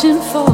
searching for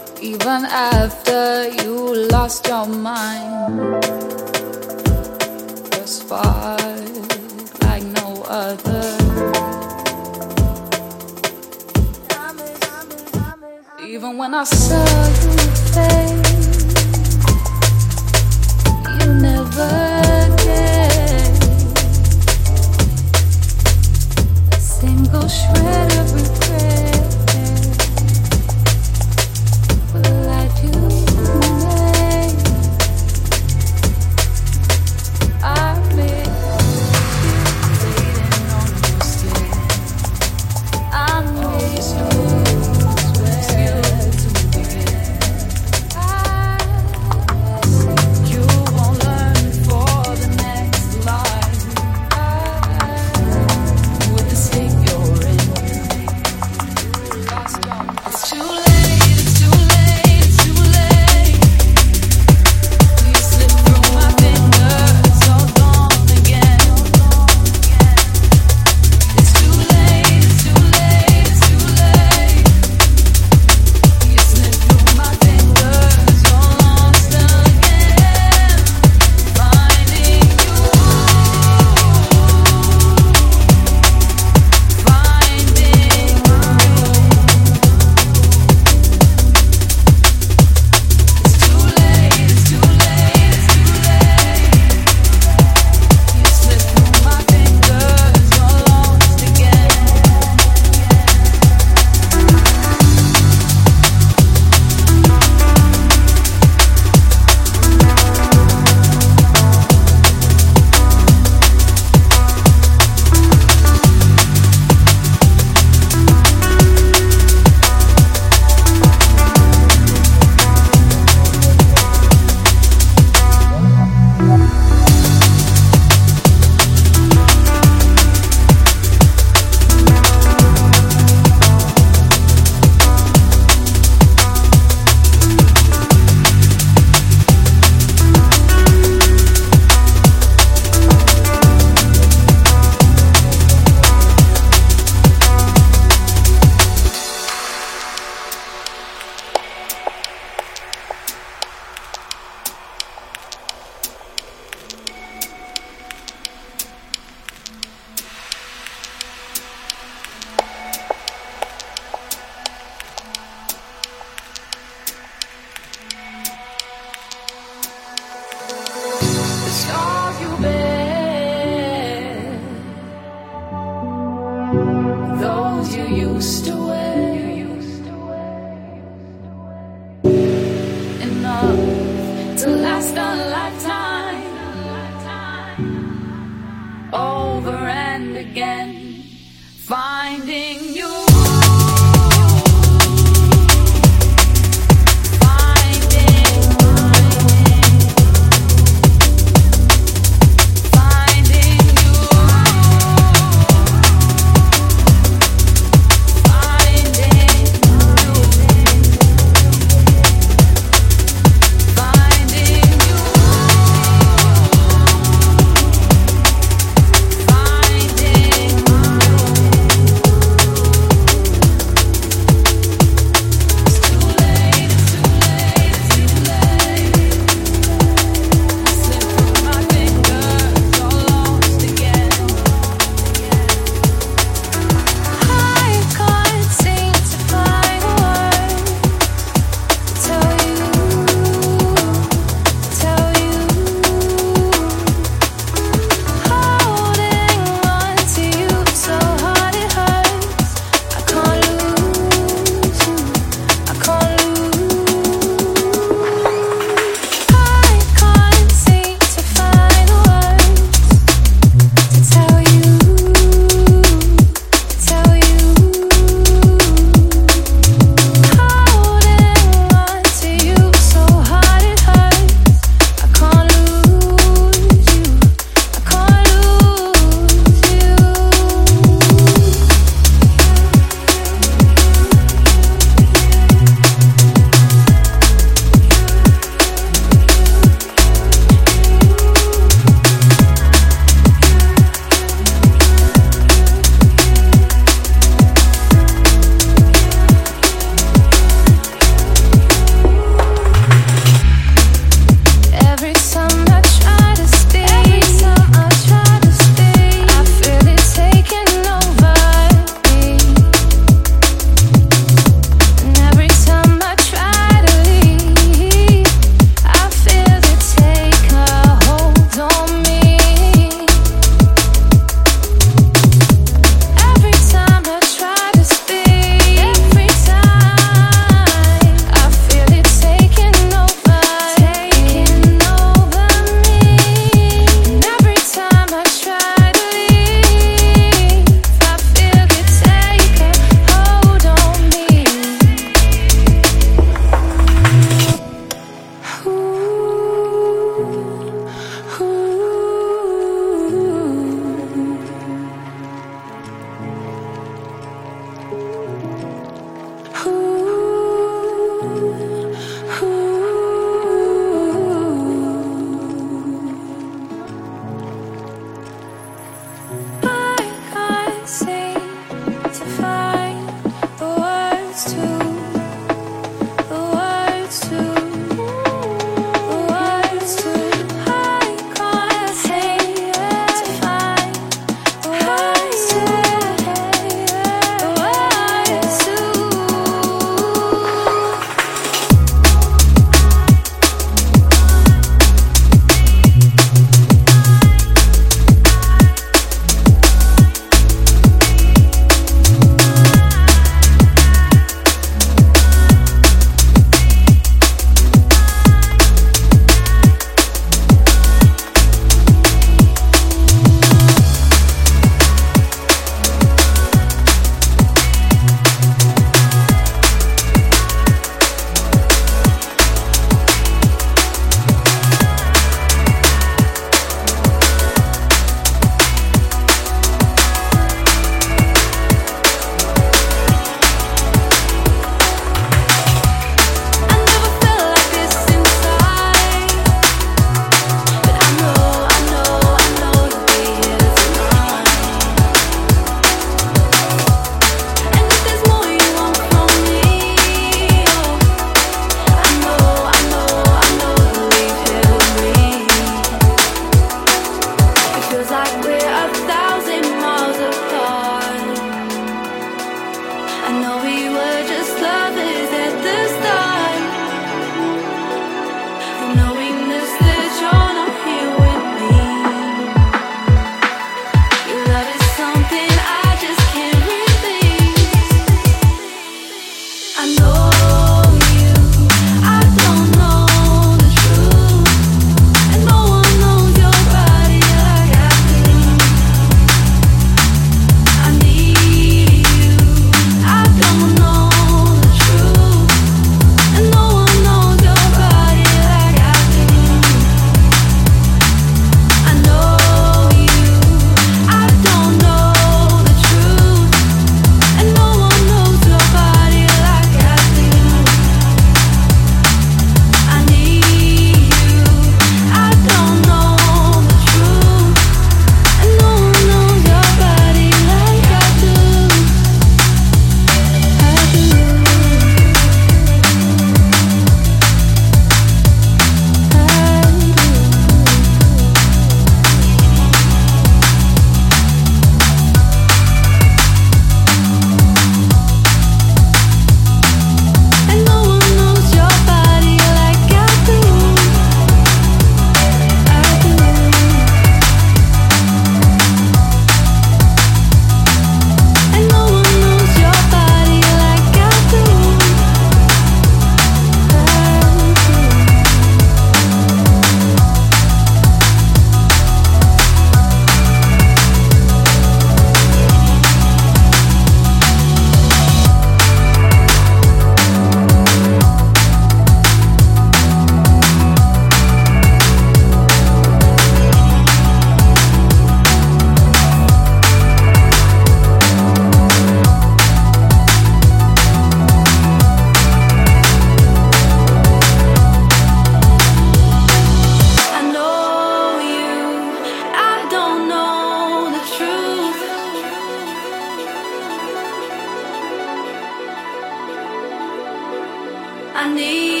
I need